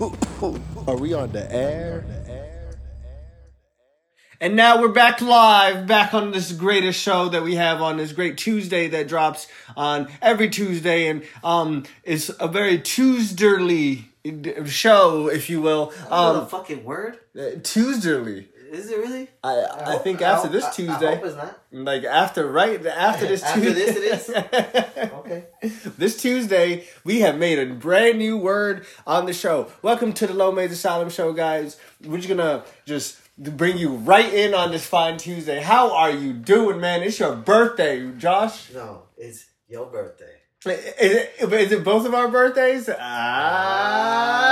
Are we on the air? And now we're back live, back on this greatest show that we have on this great Tuesday that drops on every Tuesday and um is a very Tuesdayly show, if you will. Um, Um, fucking word? Tuesdayly. Is it really? I I, hope- think I after this I- I Tuesday, hope it's not. like after right after this After Tuesday, this it is? Okay. this Tuesday, we have made a brand new word on the show. Welcome to the Low Maze Asylum Show, guys. We're just gonna just bring you right in on this fine Tuesday. How are you doing, man? It's your birthday, Josh. No, it's your birthday. Is it, is it both of our birthdays?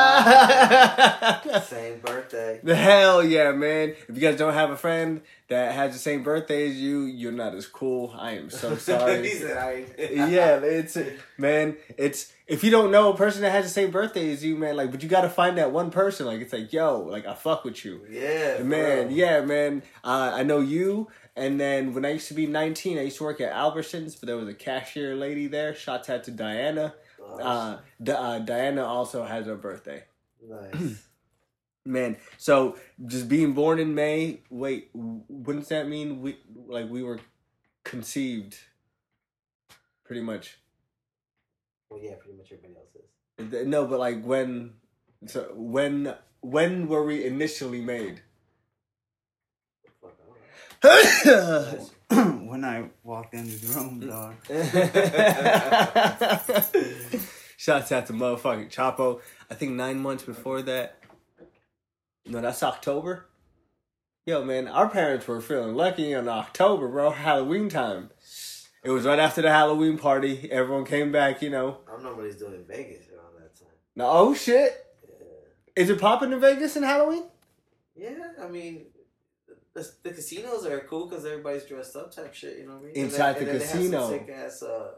Ah. Same birthday. The hell yeah, man. If you guys don't have a friend that has the same birthday as you, you're not as cool. I am so sorry. yeah, it's man. It's if you don't know a person that has the same birthday as you, man. Like, but you got to find that one person. Like, it's like, yo, like I fuck with you, Yeah, man. bro. Yeah, man. Uh, I know you. And then when I used to be 19, I used to work at Albertsons, but there was a cashier lady there. Shout out to Diana. Uh, Di- uh, Diana also has her birthday. Nice. Man, so just being born in May. Wait, wouldn't that mean we like we were conceived? Pretty much. well, yeah, pretty much everybody else is. No, but like when, so when when were we initially made? Fuck, I don't know. when I walked in the room, dog. Shouts out to motherfucking Chapo. I think nine months before that. No, that's October. Yo, man, our parents were feeling lucky in October, bro. Halloween time. It was right after the Halloween party. Everyone came back, you know. I don't know what he's doing in Vegas around that time. No, oh shit, is it popping in Vegas in Halloween? Yeah, I mean, the, the casinos are cool because everybody's dressed up type shit. You know what I mean? Inside the casino. sick ass, uh,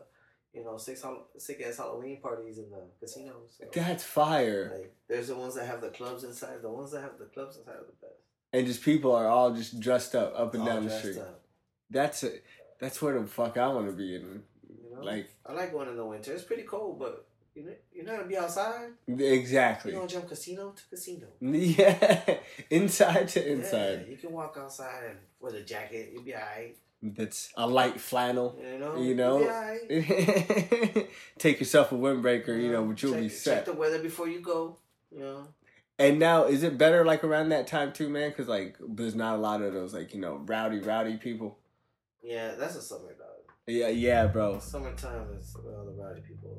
you know, six sick ass Halloween parties in the casinos. So. That's fire. Like, there's the ones that have the clubs inside. The ones that have the clubs inside are the best. And just people are all just dressed up up and All down the street. up, That's it. That's where the fuck I want to be in. you know? Like I like going in the winter. It's pretty cold, but you know, you're not gonna be outside. exactly. You don't jump casino to casino. Yeah, inside to inside. Yeah, you can walk outside and with a jacket, you'll be alright. That's a light flannel. You know, You know, be alright. take yourself a windbreaker, you know, but you'll check, be Check the weather before you go. You know. And now, is it better like around that time too, man? Because like, there's not a lot of those like you know rowdy, rowdy people. Yeah, that's a summer dog. Yeah, yeah, bro. Summertime is where all the rowdy people.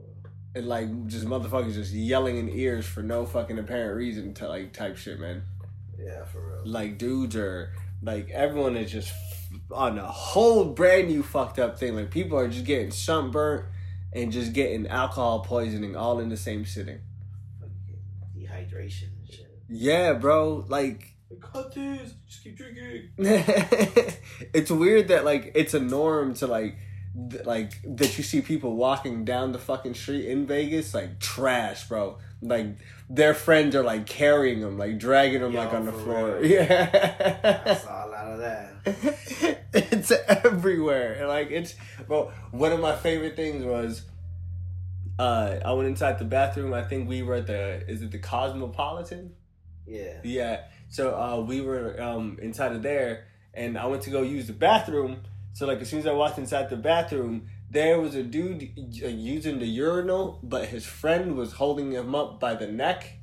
And like, just motherfuckers just yelling in ears for no fucking apparent reason to like type shit, man. Yeah, for real. Like dudes are like everyone is just on a whole brand new fucked up thing. Like people are just getting sunburnt and just getting alcohol poisoning all in the same sitting. Dehydration shit. Yeah, bro. Like I got this. Just keep drinking. it's weird that like it's a norm to like th- like that you see people walking down the fucking street in Vegas like trash, bro. Like their friends are like carrying them, like dragging them Yo, like on the floor. real. I Yeah. saw a lot of that. it's everywhere. And, Like it's well, one of my favorite things was uh I went inside the bathroom. I think we were at the is it the Cosmopolitan? Yeah. Yeah. So uh, we were um, inside of there, and I went to go use the bathroom. So like as soon as I walked inside the bathroom, there was a dude uh, using the urinal, but his friend was holding him up by the neck,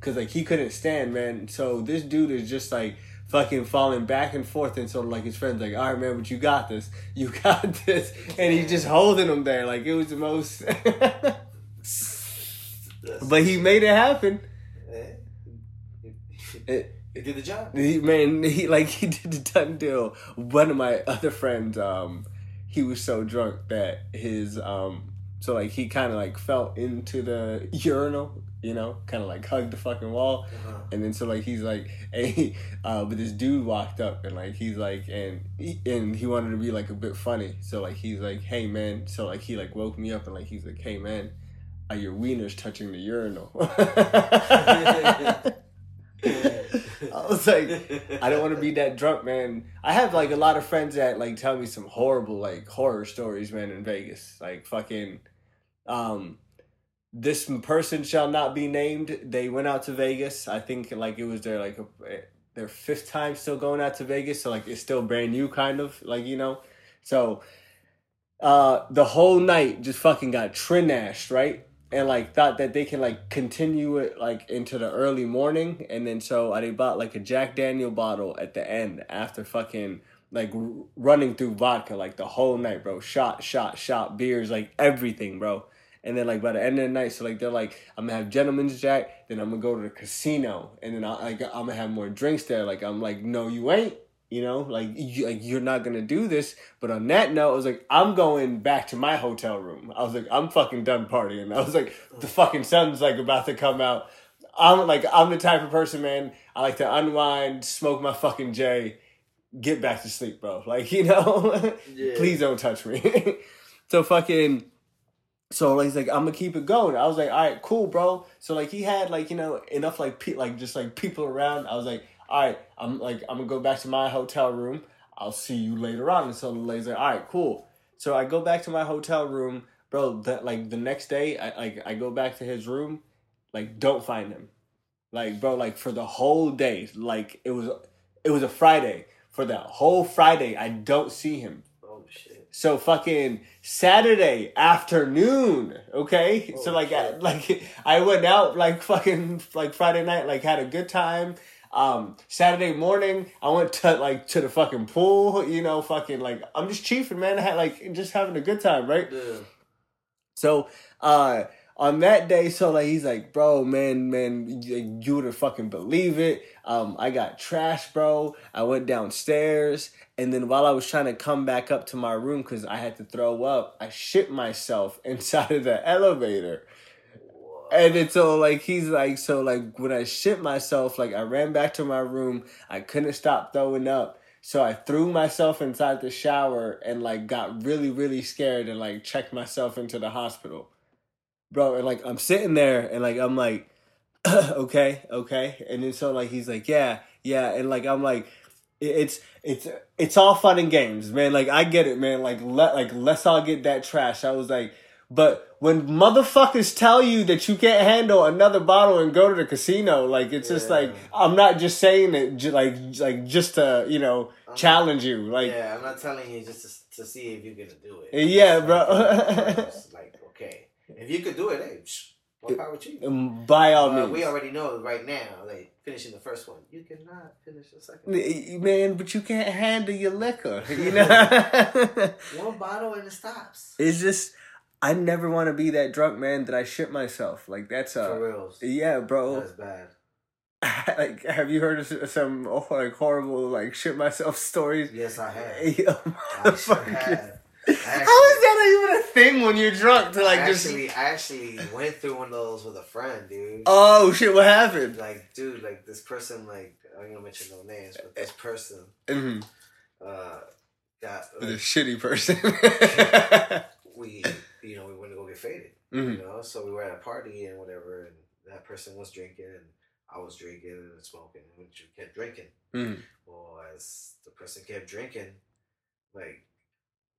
cause like he couldn't stand, man. So this dude is just like fucking falling back and forth, and so like his friend's like, "All right, man, but you got this, you got this," and he's just holding him there, like it was the most. But he made it happen. Eh? It, He did the job. He man, he like he did the done deal. One of my other friends, um, he was so drunk that his um, so like he kind of like fell into the urinal, you know, kind of like hugged the fucking wall, Uh-huh. and then so like he's like, hey, uh, but this dude walked up and like he's like, and he, and he wanted to be like a bit funny, so like he's like, hey man, so like he like woke me up and like he's like, hey man, are your wieners touching the urinal? I was like, I don't want to be that drunk, man. I have like a lot of friends that like tell me some horrible like horror stories, man, in Vegas. Like fucking, um, this person shall not be named. They went out to Vegas. I think like it was their like a, their fifth time still going out to Vegas. So like it's still brand new, kind of like you know. So uh the whole night just fucking got trinashed, right? And like thought that they can like continue it like into the early morning, and then so I they bought like a Jack Daniel bottle at the end after fucking like running through vodka like the whole night, bro. Shot, shot, shot, beers, like everything, bro. And then like by the end of the night, so like they're like, I'm gonna have gentleman's jack, then I'm gonna go to the casino, and then I like I'm gonna have more drinks there. Like I'm like, no, you ain't. You know, like you, like you're not gonna do this. But on that note, I was like, I'm going back to my hotel room. I was like, I'm fucking done partying. I was like, the fucking sun's like about to come out. I'm like, I'm the type of person, man. I like to unwind, smoke my fucking J, get back to sleep, bro. Like, you know, Yeah. please don't touch me. so fucking. So like he's like I'm gonna keep it going. I was like, all right, cool, bro. So like he had like you know enough like pe- like just like people around. I was like, all right, I'm like I'm gonna go back to my hotel room. I'll see you later on. And so the lady's like, all right, cool. So I go back to my hotel room, bro. That like the next day, I like I go back to his room, like don't find him, like bro, like for the whole day, like it was it was a Friday. For that whole Friday, I don't see him. Oh shit. So fucking Saturday afternoon, okay? so Oh, like I, like I went out like fucking like Friday night, like had a good time. Um Saturday morning, I went to like to the fucking pool, you know, fucking like I'm just chiefing, man. I had like just having a good time, right? Yeah. So uh on that day, so like he's like, bro, man, man, you, you wouldn't fucking believe it. Um, I got trash, bro. I went downstairs, and then while I was trying to come back up to my room because I had to throw up, I shit myself inside of the elevator. And then so like he's like so like when I shit myself, like I ran back to my room, I couldn't stop throwing up. So I threw myself inside the shower and like got really, really scared and like checked myself into the hospital. Bro, and like I'm sitting there and like I'm like, okay, okay. And then so like he's like, yeah, yeah, and like I'm like it's it's it's all fun and games, man. Like I get it, man. Like let like let's all get that trash. I was like, but when motherfuckers tell you that you can't handle another bottle and go to the casino, like it's just like I'm not just saying it, like like just to you know Uh-huh. challenge you, like yeah, I'm not telling you just to, to see if you're gonna do it. Yeah, bro. like, okay, if you could do it, hey, psh, more power to you. um, by all Uh, means. we already know right now, like finishing the first one, you cannot finish the second. one. Man, but you can't handle your liquor, you know. One bottle and it stops. it's just I never want to be that drunk man that I shit myself. Like that's For a reals, yeah, bro. that's bad. like, have you heard of some oh, like horrible like shit myself stories? Yes, I have. Yo, I sure have. How is that even a thing when you're drunk to like I just? actually, I actually went through one of those with a friend, dude. Oh shit! What happened? Like, dude, like this person, like I'm gonna mention no names, but this person, hmm uh, got The like, shitty person. we, you know, we went to go get faded, hmm you know. So we were at a party and whatever, and that person was drinking, and I was drinking and smoking, and we kept drinking. Mhm. Well, as the person kept drinking, like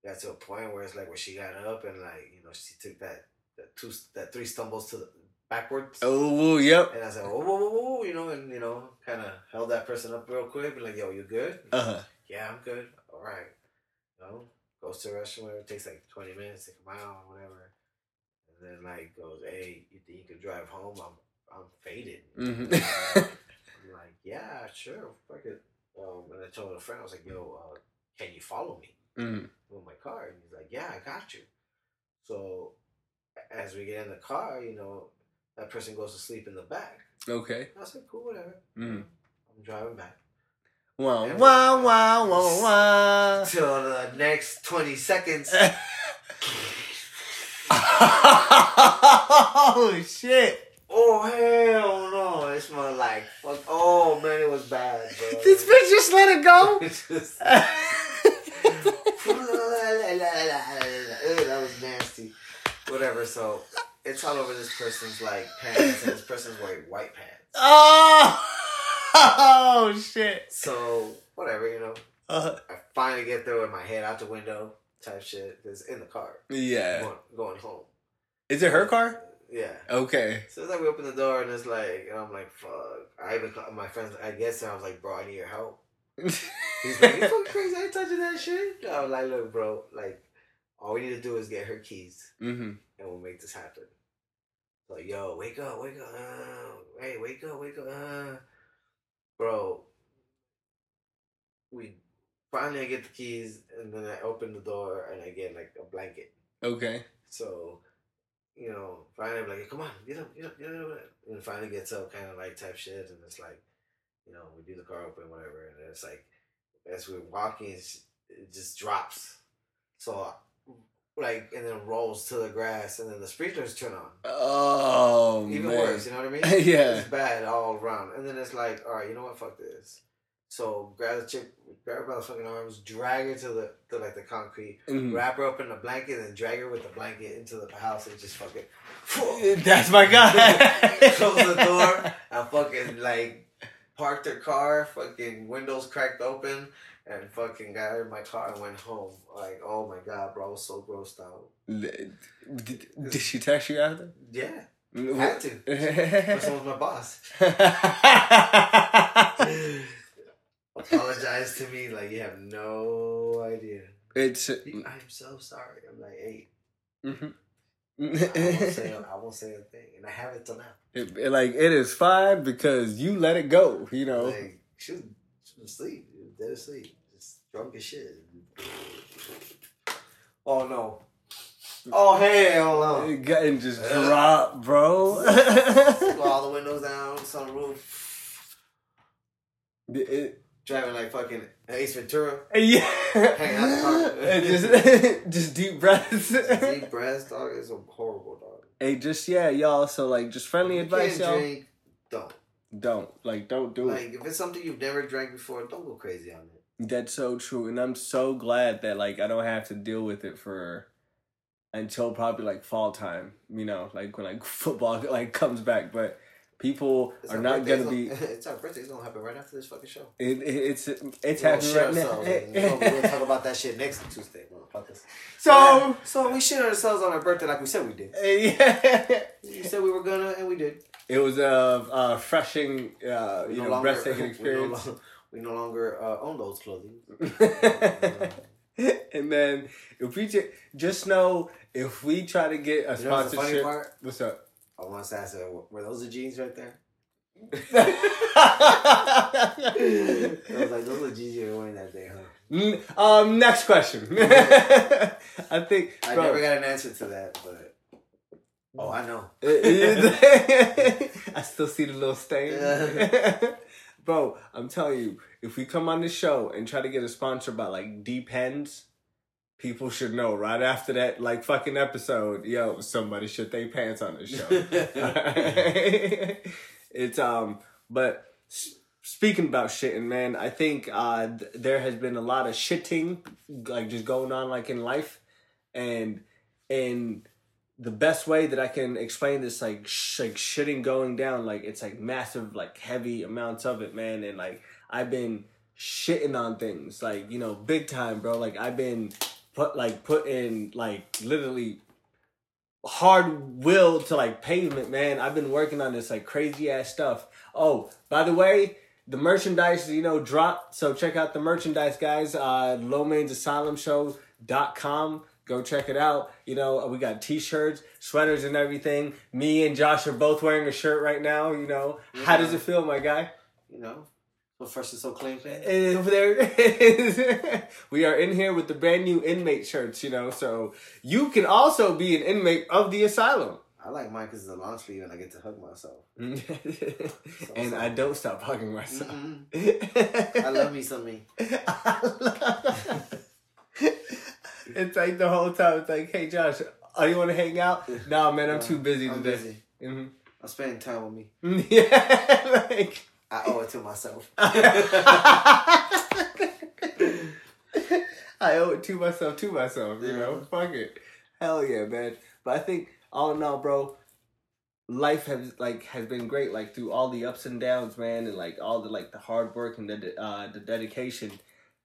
got to a point where it's like where she got up and like you know she took that that two that three stumbles to the backwards. Oh, yep. And I said, oh, whoa, whoa, whoa, you know, and you know, kind of held that person up real quick, be like, yo, you good? Uh huh. Yeah, I'm good. All right. You know, goes to the restroom, whatever. It takes like 20 minutes to come out or whatever. And then like goes, hey, you think you could drive home? I'm I'm faded. hmm I'm like, yeah, sure, fuck it. Um, and I told a friend, I was like, yo, uh, can you follow me hmm with my car? And he's like, yeah, I got you. So as we get in the car, you know, that person goes to sleep in the back. Okay. I said, cool, whatever. Mhm. I'm driving back. And- Wow. Wow. Wow. Wow. Till the next 20 seconds. oh shit! oh, hell no. It smelled like fuck. Oh, man, it was bad, bro. This bitch just let it go. It's just- that was nasty. Whatever, so it's all over this person's like pants, and this person's wearing white pants. oh, oh shit! So whatever, you know. Uh, I finally get there with my head out the window, type shit. Cause in the car, yeah. going, going home. Is it her car? Yeah. Okay. So it's like we open the door and it's like, and I'm like, fuck. I even called my friends. I guess I was like, bro, I need your help. He's like, you fucking crazy. I ain't touching that shit. I was like, look, bro, like, all we need to do is get her keys mm-hmm. and we'll make this happen. Like, yo, wake up, wake up, uh, hey, wake up, wake up, uh. Bro. We finally I get the keys and then I open the door and I get like a blanket. Okay. So, you know, finally I'm like, come on, get up, get up, get up, and finally gets up, kind of like type shit, and it's like, you know, we do the car open, whatever, and it's like, as we're walking, it just drops. So, like, and then rolls to the grass, and then the sprinklers turn on. Oh Even man. worse, you know what I mean? Yeah. It's bad all around. And then it's like, all right, you know what? Fuck this. So grab the chick, grab her by the fucking arms, drag her to the to like the concrete, Mhm. wrap her up in a blanket, and drag her with the blanket into the house and just fucking That's my guy. close the door and fucking like parked her car, fucking windows cracked open, and fucking got in my car and went home. Like, oh my god, bro, I was so grossed out. Did, did she text you after? Yeah, had to. So was my boss. Apologize to me like you have no idea. it's I'm so sorry. I'm like, hey, mhm. I won't say, I won't say a thing, and I have it till now. It- like it is fine because you let it go. You know. Like she was, she was asleep, dead asleep, just drunk as shit. Oh no! Oh hell no! It got and just drop, bro. All the windows down, sunroof, It- driving like fucking Ace Ventura. yeah. Hang out the car. And just, just deep breaths. Deep breaths, dog, is a horrible dog. hey, just yeah, y'all. So like, just friendly You advice, y'all. drink, don't. Don't like, don't do it. Like if it's something you've never drank before, don't go crazy on it. That's so true, and I'm so glad that like I don't have to deal with it for until probably like fall time. You know, like when like football like comes back, but people It's are not gonna be. It's our birthday. It's gonna happen right after this fucking show. It, it, it's it's We're gonna happening right now. We'll, we'll talk about that shit next Tuesday, motherfuckers. so so we shit ourselves on our birthday like we said we did. yeah, We said we were gonna, and we did. It was a, a freshing, uh, you no know, longer, breathtaking we no, experience. lo- we no longer uh, own those clothing. and then if we just just know if we try to get a You know what's the funny sponsorship, part? what's up? I want to ask, uh, were those the jeans right there? I was like, those are the jeans you were wearing that day, huh? Um, next question. I think, I bro, never got an answer to that, but oh, I know. I still see the little stain. bro, I'm telling you, if we come on the show and try to get a sponsor by like Depends, people should know right after that like fucking episode, yo, somebody shit they pants on the show. it's um, but speaking about shitting, man, I think uh th- there has been a lot of shitting like just going on like in life, and and the best way that I can explain this like sh- like shitting going down like it's like massive like heavy amounts of it, man, and like I've been shitting on things like you know big time, bro. Like I've been put like put in like literally hard will to like pavement, man. I've been working on this like crazy ass stuff. Oh, by the way, the merchandise, you know, dropped. So check out the merchandise, guys. Uh lowmainsasylumshow.com. Go check it out. You know, uh, we got t-shirts, sweaters and everything. Me and Josh are both wearing a shirt right now, you know. How does it feel, my guy? You know, so fresh and so clean. And eh, eh, there it is. we are in here with the brand new inmate shirts, you know, so you can also be an inmate of the asylum. I like mine because it's a long sleeve and I get to hug myself. and I don't stop hugging myself. Mm-mm. I love me some me. it's like the whole time, it's like, hey Josh, oh, you want to hang out? Nah, man, I'm too busy I'm today. busy. Mhm. I'm spending time with me. Yeah, like. I owe it to myself. I owe it to myself, to myself, you know? Fuck it. Hell yeah, man. But I think all in all, bro, life has like has been great, like through all the ups and downs, man, and like all the like the hard work and the uh the dedication.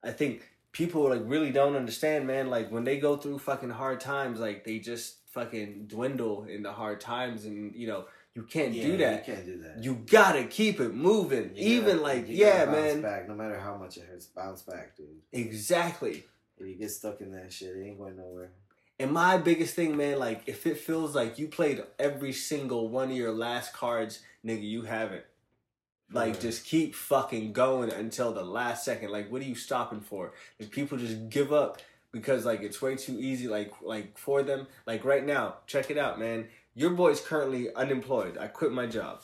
I think people like really don't understand, man. Like when they go through fucking hard times, like they just fucking dwindle in the hard times, and you know you can't Yeah, do that. You can't do that. You gotta keep it moving, You even gotta- like yeah, bounce man, Back, no matter how much it hurts, bounce back, dude. exactly. If you get stuck in that shit, it ain't going nowhere. And my biggest thing, man, like if it feels like you played every single one of your last cards, nigga, you haven't. Like just keep fucking going until the last second. Like what are you stopping for? Like people just give up because like it's way too easy like like for them. Like right now, check it out, man. Your boy's currently unemployed. I quit my job.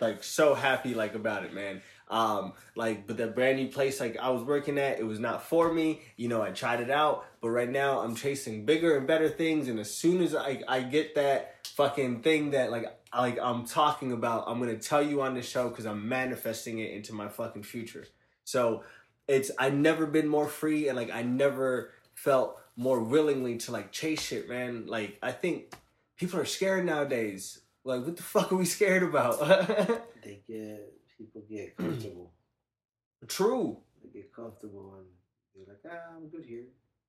Like so happy like about it, man. Um, like, but that brand new place like I was working at, it was not for me. You know, I tried it out, but right now I'm chasing bigger and better things. And as soon as I, I get that fucking thing that like like I'm talking about, I'm gonna tell you on the show because I'm manifesting it into my fucking future. So it's I've never been more free and like I never felt more willingly to like chase shit, man. Like I think people are scared nowadays. Like what the fuck are we scared about? They get people get comfortable. True. they get comfortable and they're like, ah, I'm good here.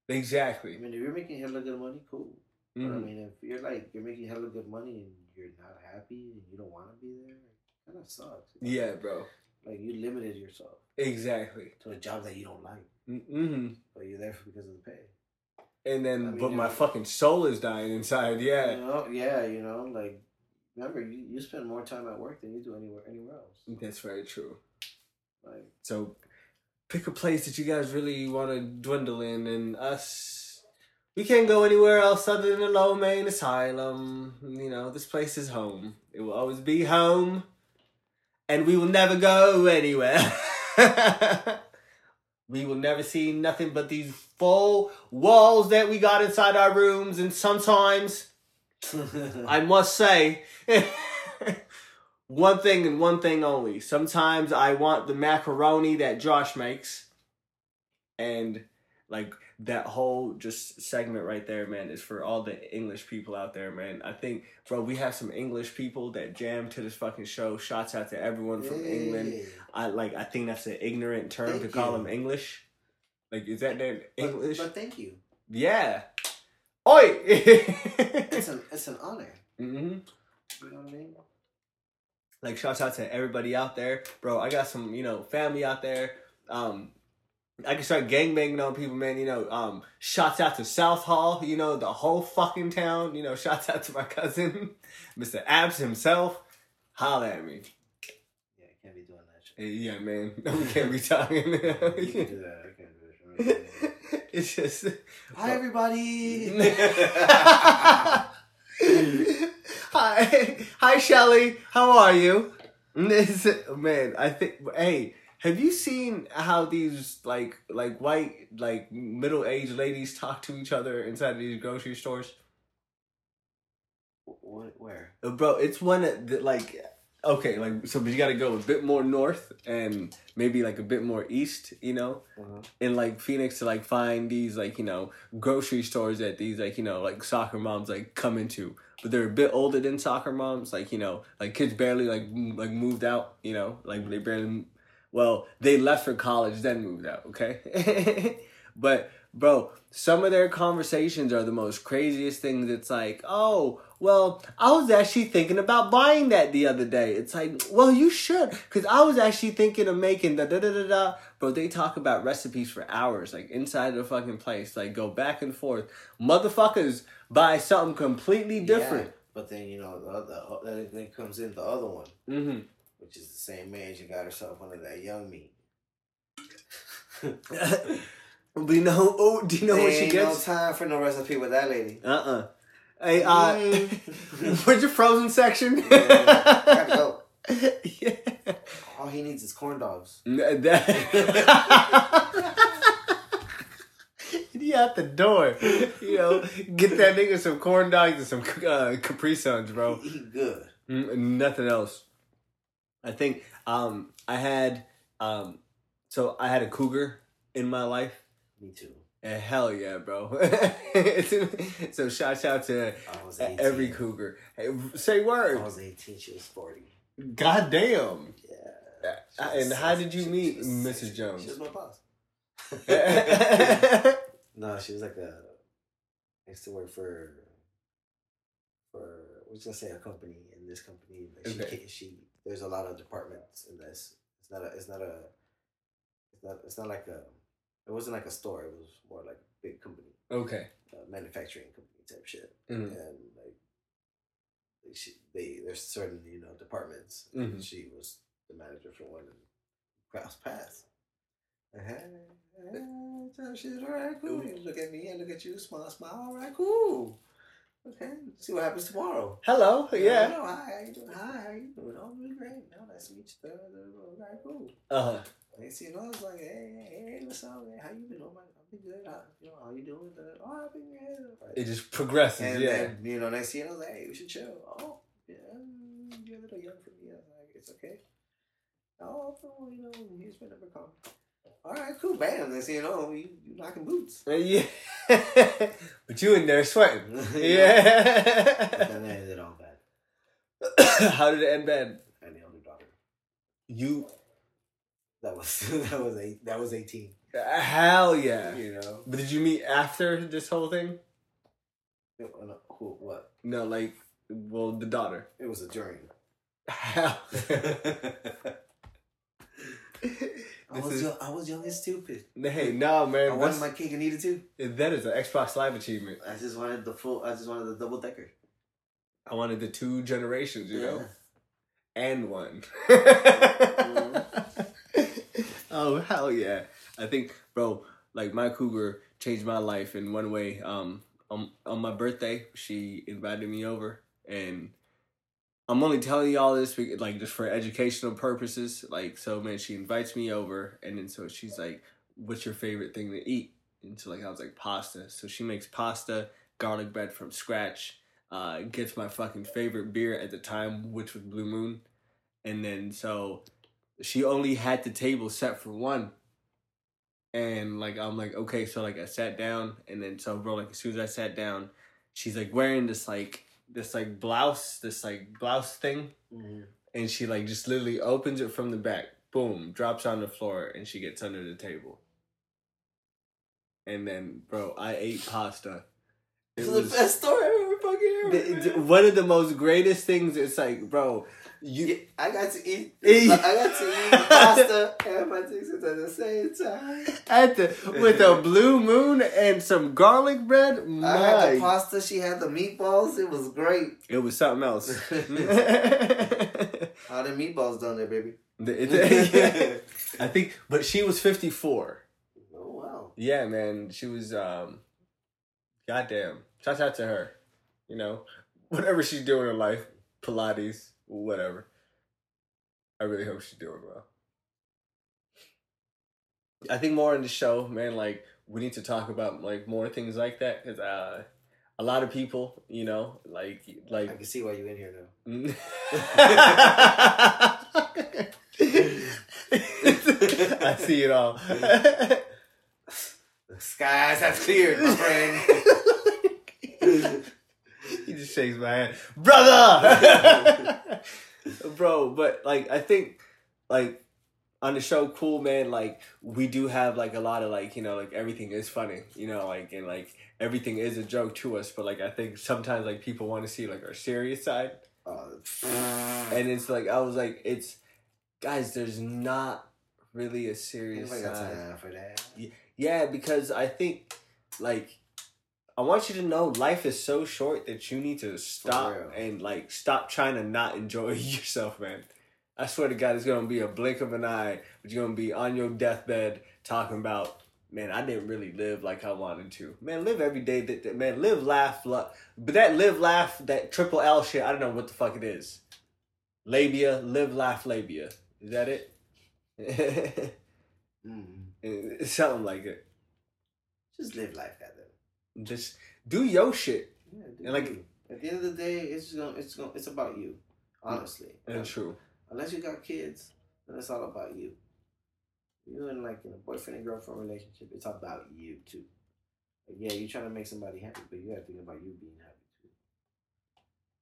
Exactly. I mean, if you're making hella good money, cool. But I mean, if you're like you're making hella good money and you're not happy and you don't want to be there, it kind of sucks. you know? Yeah, bro. Like you limited yourself Exactly. to a job that you don't like, Mm-hmm. but you're there for because of the pay. And then, I mean, but my fucking soul is dying inside. Yeah. You know, yeah, you know, like remember you, you spend more time at work than you do anywhere anywhere else. That's very true. Like So pick a place that you guys really want to dwindle in, and us, we can't go anywhere else other than the Low Main Asylum. You know, this place is home. It will always be home, and we will never go anywhere. we will never see nothing but these full walls that we got inside our rooms, and sometimes. I must say, one thing and one thing only. Sometimes I want the macaroni that Josh makes, and like that whole just segment right there, man, is for all the English people out there, man. I think, bro, we have some English people that jam to this fucking show. Shouts out to everyone from England. I like. I think that's an ignorant term Thank to call them English. Like, is that their English? But, thank you. yeah. Oi. It's an it's an honor. hmm You know what I mean? like shouts out to everybody out there bro i got some you know family out there um i can start gangbanging on people man you know um shots out to Southall you know the whole fucking town you know shouts out to my cousin mr abs himself holla at me Yeah, I can't be doing that shit. Hey, yeah man we can't be talking You can do that. I can't do that. it's just Hi everybody. hi hi shelly how are you This- man i think hey have you seen how these like like white like middle-aged ladies talk to each other inside of these grocery stores What? Where? Uh, bro it's one that like okay like so you gotta go a bit more north and maybe like a bit more east you know Uh-huh. in like Phoenix to like find these like you know grocery stores that these like you know like soccer moms like come into, but they're a bit older than soccer moms. Like you know like kids barely like m- like moved out. You know like they barely. Well, they left for college then moved out. Okay, but bro, some of their conversations are the most craziest things. It's like oh. Well, I was actually thinking about buying that the other day. It's like, well, you should, because I was actually thinking of making da da da da da. Bro, they talk about recipes for hours, like inside the fucking place, like go back and forth. Motherfuckers buy something completely different. Yeah, but then you know the other then comes in the other one, Mm-hmm. Which is the same age and got herself under that young meat. but you know, oh, do you know what she Ain't gets? no time for no recipe with that lady. Uh uh Hey, uh, Mm. where's your frozen section? Yeah, gotta go. yeah. All he needs is corn dogs. N- He out the door, you know. Get that nigga some corn dogs and some uh, Capri Suns, bro. He, he good. Mm, nothing else. I think um, I had um, so I had a cougar in my life. Me too. And hell yeah, bro. so shout out to I was 18. every cougar. Hey, say I was 18. She was 40. God damn. Yeah. Uh, And how did you She- meet she was Mrs. Jones? She was my boss. no, she was like a. I used to work for for we're just gonna say a company in this company. Like she Okay. can't, she there's a lot of departments in this. It's not a it's not a it's not it's not like a it wasn't like a store. It was more like a big company, Okay. uh, manufacturing company type shit. Mhm. And like they- she they there's certain you know departments. Mhm. And she was the manager for one and cross paths. Like, Hey, hey, type shit. All right, cool. You look at me and look at you, smile, smile. All right, cool. Okay, see what happens tomorrow. Hello. Yeah. No, hi, how you doing? Hi, how you doing? Oh, doing great. No, nice to meet you. All right, cool. Uh huh. Next thing you know, it's like, hey, hey, hey, what's up? man? How you been? Oh, I've been good. How, you know, how you doing? Uh, Oh, I've been good. Right. It just progresses. And yeah. then, you know, next know, I was like, hey, we should chill. Oh, yeah, you're a little young for me. I was like, it's okay. Oh, you know, here's my number. Call. All right, cool. Bam. Next thing you know, you, you knocking boots. Uh, Yeah. but you in there sweating. But Yeah. then it ended all bad. How did it end bad? And the older daughter. You. That was that was eight. That was eighteen. Hell yeah. You know. But did you meet after this whole thing? Oh, no, Who? What? No, like, well, the daughter. It was a during. Hell. I was is- young, I was young and stupid. hey, no, man. I wanted my cake and eat it too. that is an Xbox Live achievement. I just wanted the full. I just wanted the double decker. I wanted the two generations, you know, and one. oh hell yeah! I think, bro, like my cougar changed my life in one way. Um, on on my birthday, she invited me over, and I'm only telling you all this like just for educational purposes. Like, so man, she invites me over, and then so she's like, "What's your favorite thing to eat?" And so like I was like, "Pasta." So she makes pasta, garlic bread from scratch uh, gets my fucking favorite beer at the time, which was Blue Moon. And then so she only had the table set for one. And like I'm like, okay, so like I sat down and then so bro, like as soon as I sat down, she's like wearing this like this like blouse, this like blouse thing, Mm-hmm. and she like just literally opens it from the back, boom, drops on the floor, and she gets under the table. And then, bro, I ate pasta. It It's the best story I've ever fucking heard. the- man. one of the most greatest things. It's like, bro, you Yeah, I got to eat. I got to eat pasta and my at the same time. at the with a blue moon and some garlic bread. I had My, the pasta. She had the meatballs. It was great. it was something else. How the meatballs done there, baby? I think, but she was fifty four. Oh wow. Yeah, man, she was. um Goddamn, shout out to her. You know, whatever she's doing in life, Pilates, whatever. I really hope she's doing well. I think more in the show, man. Like we need to talk about like more things like that because uh, a lot of people, you know, like like I can see why you in here now. I see it all. The skies have cleared, my friend. he just shakes my hand, brother, bro. But like, I think like on the show, cool man. Like we do have like a lot of like you know like everything is funny, you know, like and like everything is a joke to us. But like I think sometimes like people want to see like our serious side. Uh, and it's like I was like, it's guys, there's not really a serious side. for that? Yeah, because I think like I want you to know life is so short that you need to stop and like stop trying to not enjoy yourself, man. I swear to God, it's gonna be a blink of an eye, but you're gonna be on your deathbed talking about, man, I didn't really live like I wanted to. Man, live every day. That, that- man, live, laugh, love. But that live, laugh, that triple L shit, I don't know what the fuck it is. Labia, live, laugh, labia. Is that it? Mm. Something like it. Just live life, goddamn. Just do your shit. Yeah, dude. And, like- at the end of the day, it's just gonna, it's gonna, it's about you. Honestly, That's true. Unless you got kids, then it's all about you. You and like in a boyfriend and girlfriend relationship, it's about you too. Like, yeah, you're trying to make somebody happy, but you gotta think about you being happy too.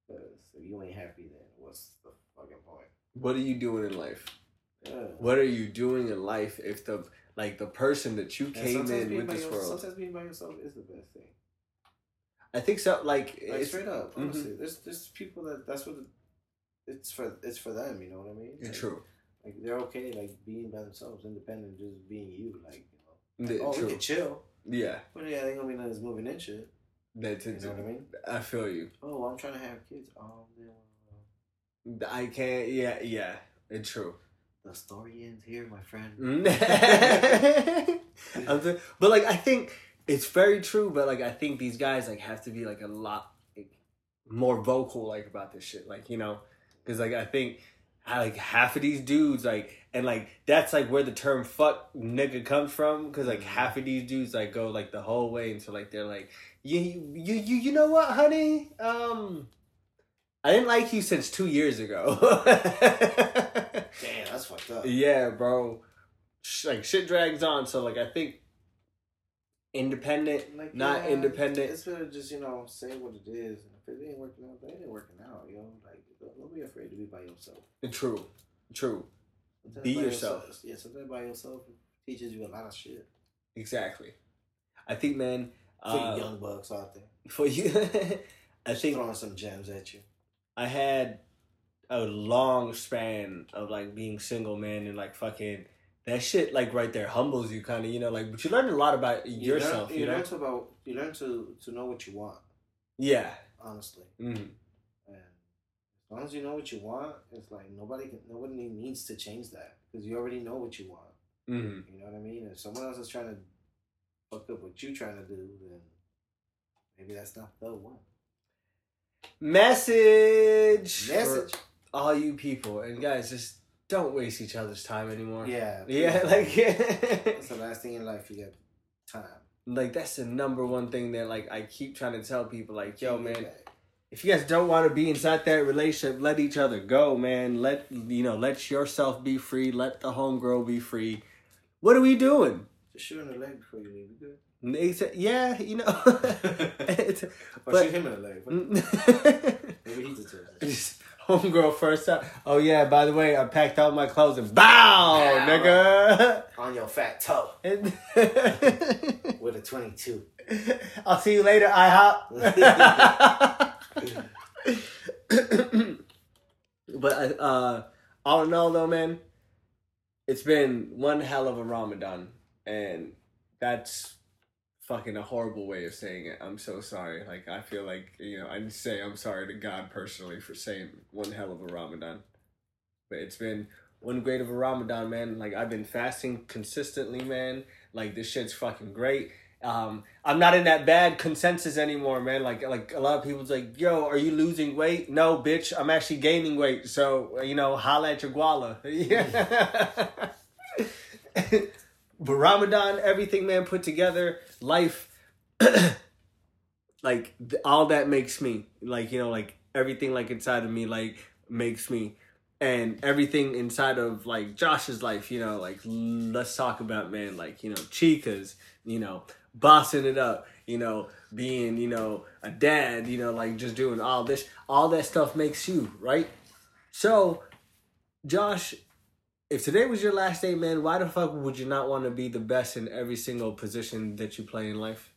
Because if you ain't happy, then what's the fucking point? What are you doing in life? Yeah. What are you doing in life if the like the person that you came in with this your- world? Sometimes being by yourself is the best thing. I think so. Like, Like it's straight up, Mhm. honestly. There's there's people that that's what it's for. It's for them. You know what I mean? Like- true. Like they're okay, like being by themselves, independent, just being you. Like you know, Yeah, oh, true. we can chill, Yeah, but yeah, they gonna be nothing's moving in shit. that's You know what I mean? I feel you. Oh, I'm trying to have kids. Oh, man, uh, I can't. Yeah, yeah. It's true. the story ends here, my friend. Th- but like I think it's very true. But like I think these guys like have to be like a lot like, more vocal like about this shit. Like you know, because like I think I, like half of these dudes like and like that's like where the term fuck nigga comes from. Because like half of these dudes like go like the whole way until like they're like you you you you know what honey um. I didn't like you since two years ago. Damn, that's fucked up. Yeah, bro. Like shit drags on, so like I think independent, Like, not yeah, independent. It's better just you know say what it is, if it ain't working out, it ain't working out. You know, like be afraid to be by yourself. True, true, Sometimes Be by yourself. Yeah, sometimes by yourself teaches you a lot of shit. exactly. I think, man. For Uh, young bucks out there, for you, I think throwing some gems at you. I had a long span of like being single, man, and like fucking that shit, like right there, humbles you, kind of, you know, like. But you learn a lot about You yourself, learn, you, you know. learn to about you learn to to know what you want. Yeah. Honestly, hmm and as long as you know what you want, it's like nobody can, nobody needs to change that because you already know what you want. hmm You know what I mean? If someone else is trying to fuck up what you're trying to do, then maybe that's not the one. Message. Message. for all you people and guys, just don't waste each other's time anymore. Yeah. Yeah, like that's the last thing in life you get time. like that's the number one thing that like I keep trying to tell people like, yo man. If you guys don't want to be inside that relationship, let each other go, man. Let you know, let yourself be free, let the homegirl be free. What are we doing? Just shoot him in the leg before you leave. You good? Yeah, you know. Or oh, But- shoot him in the leg. Maybe he's. Just homegirl first time. Oh yeah, by the way, I packed out my clothes and bow, Bow. nigga. On your fat toe with a 22. I'll see you later, IHOP. But uh, all in all, though, man, it's been one hell of a Ramadan, and that's fucking a horrible way of saying it. I'm so sorry. Like I feel like you know I'd say I'm sorry to God personally for saying one hell of a Ramadan, but it's been one great of a Ramadan, man. Like I've been fasting consistently, man. Like this shit's fucking great. Um, I'm not in that bad consensus anymore, man. Like like a lot of people's like, yo, are you losing weight? No, bitch, I'm actually gaining weight. So you know, holla at your guala. Yeah. but Ramadan, everything, man, put together, life, like all that makes me like you know like everything like inside of me like makes me and everything inside of like Josh's life, you know, like let's talk about man, like you know, chicas, you know, bossing it up, you know, being you know a dad, you know, like just doing all this, all that stuff makes you right. So, Josh, if today was your last day, man, why the fuck would you not want to be the best in every single position that you play in life?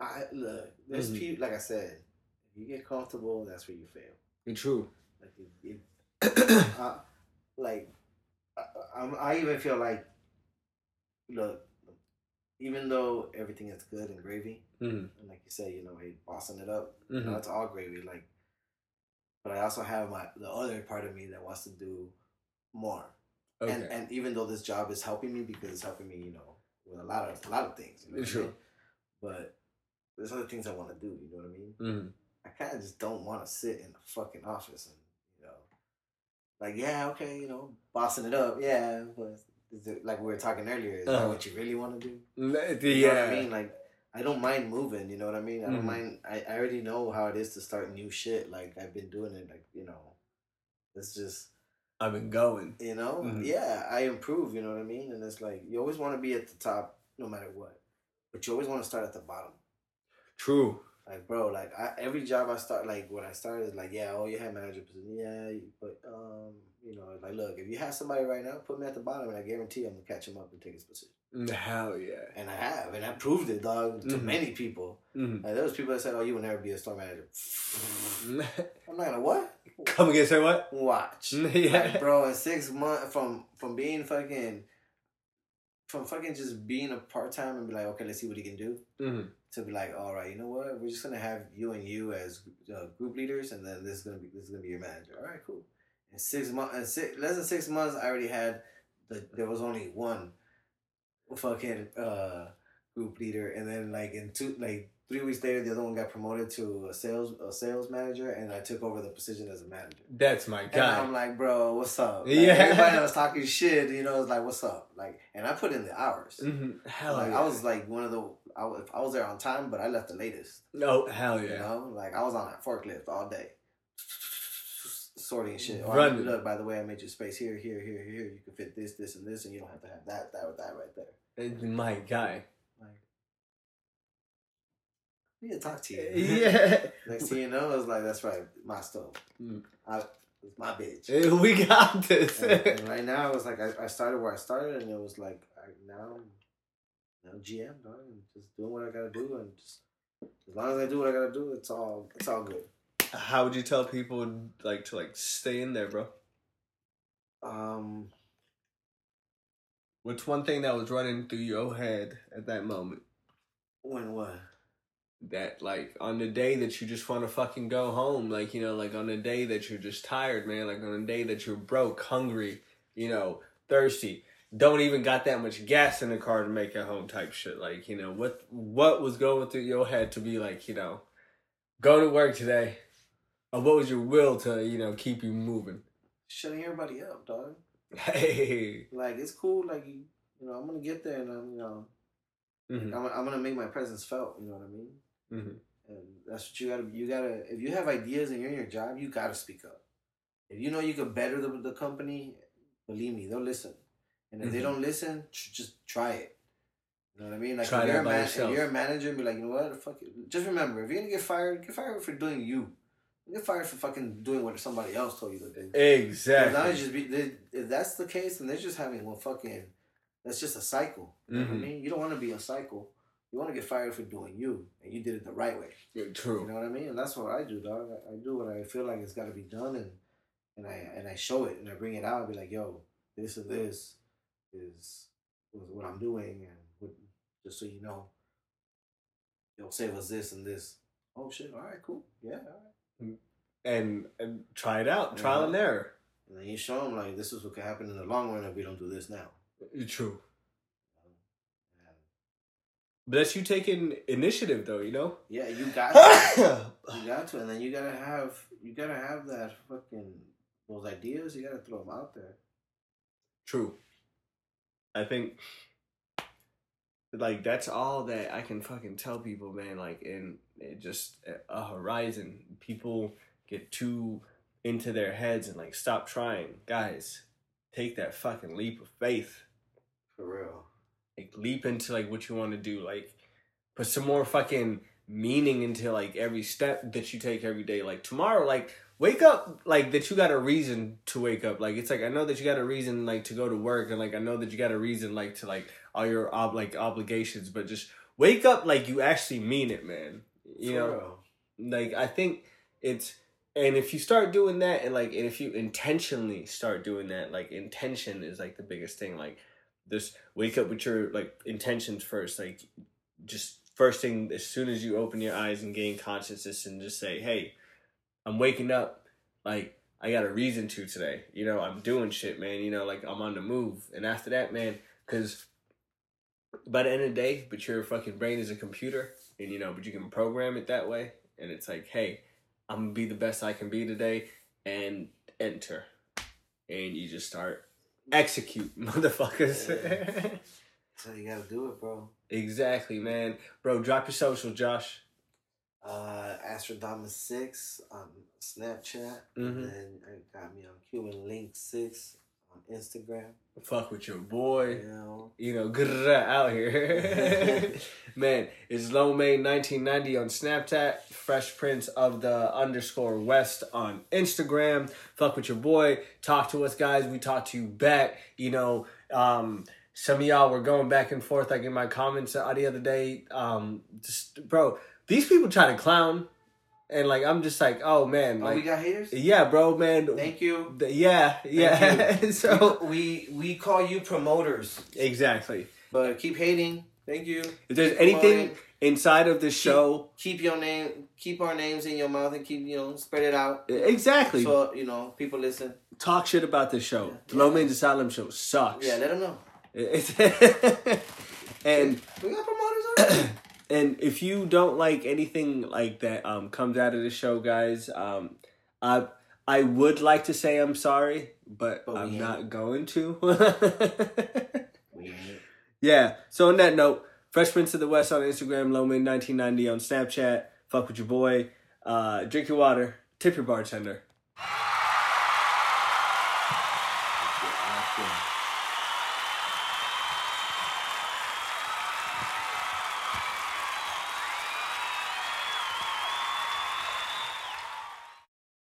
I look. There's Mhm. people like I said. If you get comfortable, that's where you fail. Be true. Like uh, like I, I even feel like look, even though everything is good and gravy, Mhm. and like you said, you know, hey, bossing it up, you Mhm. know, it's all gravy. Like, but I also have my the other part of me that wants to do more. Okay. And and even though this job is helping me because it's helping me, you know, with a lot of a lot of things. You know what I Sure. mean? But there's other things I want to do. You know what I mean? Mhm. I kind of just don't want to sit in the fucking office and you know, like yeah, okay, you know, bossing it up, yeah, but like we were talking earlier, is Uh-huh. that what you really want to do? N- You yeah. know what I mean? Like, I don't mind moving. You know what I mean? I don't Mhm. mind. I, I already know how it is to start new shit. Like I've been doing it. Like you know, it's just I've been going. you know, Mhm. yeah. I improve. You know what I mean? And it's like you always want to be at the top, no matter what, but you always want to start at the bottom. True. Like bro, like I, every job I start, like when I started, is like yeah, oh you had manager position, yeah, but um, you know, like look, if you have somebody right now, put me at the bottom, and I guarantee I'm gonna catch him up and take his position. Hell yeah. And I have, and I proved it, dog, to Mhm. many people. Mhm. Like, there was people that said, "Oh, you will never be a store manager." I'm not gonna what? Come again, say what? Watch, Yeah. Like, bro. In six months from from being fucking, from fucking just being a part time and be like, okay, let's see what he can do. Mhm. To be like, all right, you know what? We're just gonna have you and you as uh, group leaders, and then this is gonna be this is gonna be your manager. All right, cool. In six months, in six, less than six months, I already had the. There was only one fucking uh group leader, and then like in two like three weeks later, the other one got promoted to a sales a sales manager, and I took over the position as a manager. That's my guy. And I'm like, bro, what's up? Like, Yeah. Everybody was talking shit, you know, it's like, what's up? Like, and I put in the hours. Mhm. Hell like, yeah. I was like one of the, I was, I was there on time, but I left the latest. Oh, hell You yeah. know, like I was on a forklift all day, sorting shit. Oh, Running. Look, by the way, I made you space here, here, here, here. You can fit this, this, and this, and you don't have to have that, that, or that right there. My guy. Like, I need to talk to you. Yeah. Next thing you know, it's like that's right, my stove. Mm. I, it's my bitch. we got this. and, and right now it was like I, I started where I started and it was like I now I'm now GM dog and just doing what I gotta do and just as long as I do what I gotta do it's all it's all good. How would you tell people like to like stay in there, bro? Um What's one thing that was running through your head at that moment? when what? That like on the day that you just want to fucking go home, like you know, like on the day that you're just tired, man, like on the day that you're broke, hungry, you know, thirsty, don't even got that much gas in the car to make it home, type shit. Like you know, what what was going through your head to be like, you know, go to work today, what was your will to you know keep you moving? Shutting everybody up, dog. Hey, Like it's cool, like you, you know, I'm gonna get there and I'm you know Mhm. I'm, I'm gonna make my presence felt, you know what I mean? Mhm. And that's what you gotta you gotta if you have ideas and you're in your job, you gotta speak up. If you know you could better the, the company, believe me, they'll listen. And if they Mhm. don't listen, tr- just try it. You know what I mean? Like Try if, you're a man, yourself. if you're a manager, be like, you know what, fuck it. Just remember, if you're gonna get fired, get fired for doing you. You get fired for fucking doing what somebody else told you to do. Exactly. it's just be, they, if that's the case, then they're just having one fucking. That's just a cycle. You know what I Mhm. mean? You don't want to be a cycle. You want to get fired for doing you, and you did it the right way. You True. You know what I mean? And that's what I do, dog. I, I do what I feel like it's got to be done, and and I and I show it, and I bring it out. I be like, yo, this and this is was what I'm doing, and what, just so you know, yo, save us this and this. Oh shit! All right, cool. Yeah, all right. And, and try it out. Trial and error. And then you show them like this is what could happen in the long run if we don't do this now. Uh, true. And But that's you taking initiative, though. You know. yeah, you got to, you got to, and then you gotta have you gotta have that fucking those ideas. You gotta throw them out there. True. I think like that's all that I can fucking tell people, man. Like in just a horizon, people get too into their heads and like stop trying. Guys, take that fucking leap of faith. For real. Like leap into like what you want to do. Like put some more fucking meaning into like every step that you take every day. Like tomorrow, like wake up like that you got a reason to wake up. Like it's like I know that you got a reason like to go to work and like I know that you got a reason like to like all your ob- like obligations, but just wake up like you actually mean it, man. You For know, real. like I think it's and if you start doing that and like and if you intentionally start doing that, like intention is like the biggest thing. Like just wake up with your like intentions first. Like just first thing as soon as you open your eyes and gain consciousness and just say, Hey, I'm waking up like I got a reason to today. You know, I'm doing shit, man. You know, like I'm on the move. And after that, man, because by the end of the day, but your fucking brain is a computer, and you know, but you can program it that way, and it's like, hey, I'm gonna be the best I can be today, and enter, and you just start execute, motherfuckers. That's how you gotta do it, bro. exactly, man, bro. Drop your social, Josh. Uh, Astrodamus six on Snapchat, Mhm. and then I got me on Cuban Link six on Instagram. Fuck with your boy. You know, you know, out here. Man, it's Lomay 1990 on Snapchat, Fresh Prince of the underscore West on Instagram. Fuck with your boy. Talk to us, guys. We talk to you back. You know, um, some of y'all were going back and forth like in my comments the other day. Um, just bro, these people try to clown, and like I'm just like, oh man, Oh, we got haters. yeah, bro, man. Thank you. th- yeah, yeah. so we we call you promoters, exactly. but keep hating. Thank you. If there's Keep anything promoting. inside of the show, keep your name, keep our names in your mouth, and keep you know spread it out. exactly. So you know people listen. Talk shit about this show. Yeah. The Low Man's Asylum show sucks. Yeah, let them know. And We got promoters on. and if you don't like anything like that um comes out of the show, guys, um I I would like to say I'm sorry, but, But I'm not going to. yeah. So on that note, Fresh Prince of the West on Instagram, Lowman1990 on Snapchat. Fuck with your boy. Uh, drink your water. Tip your bartender.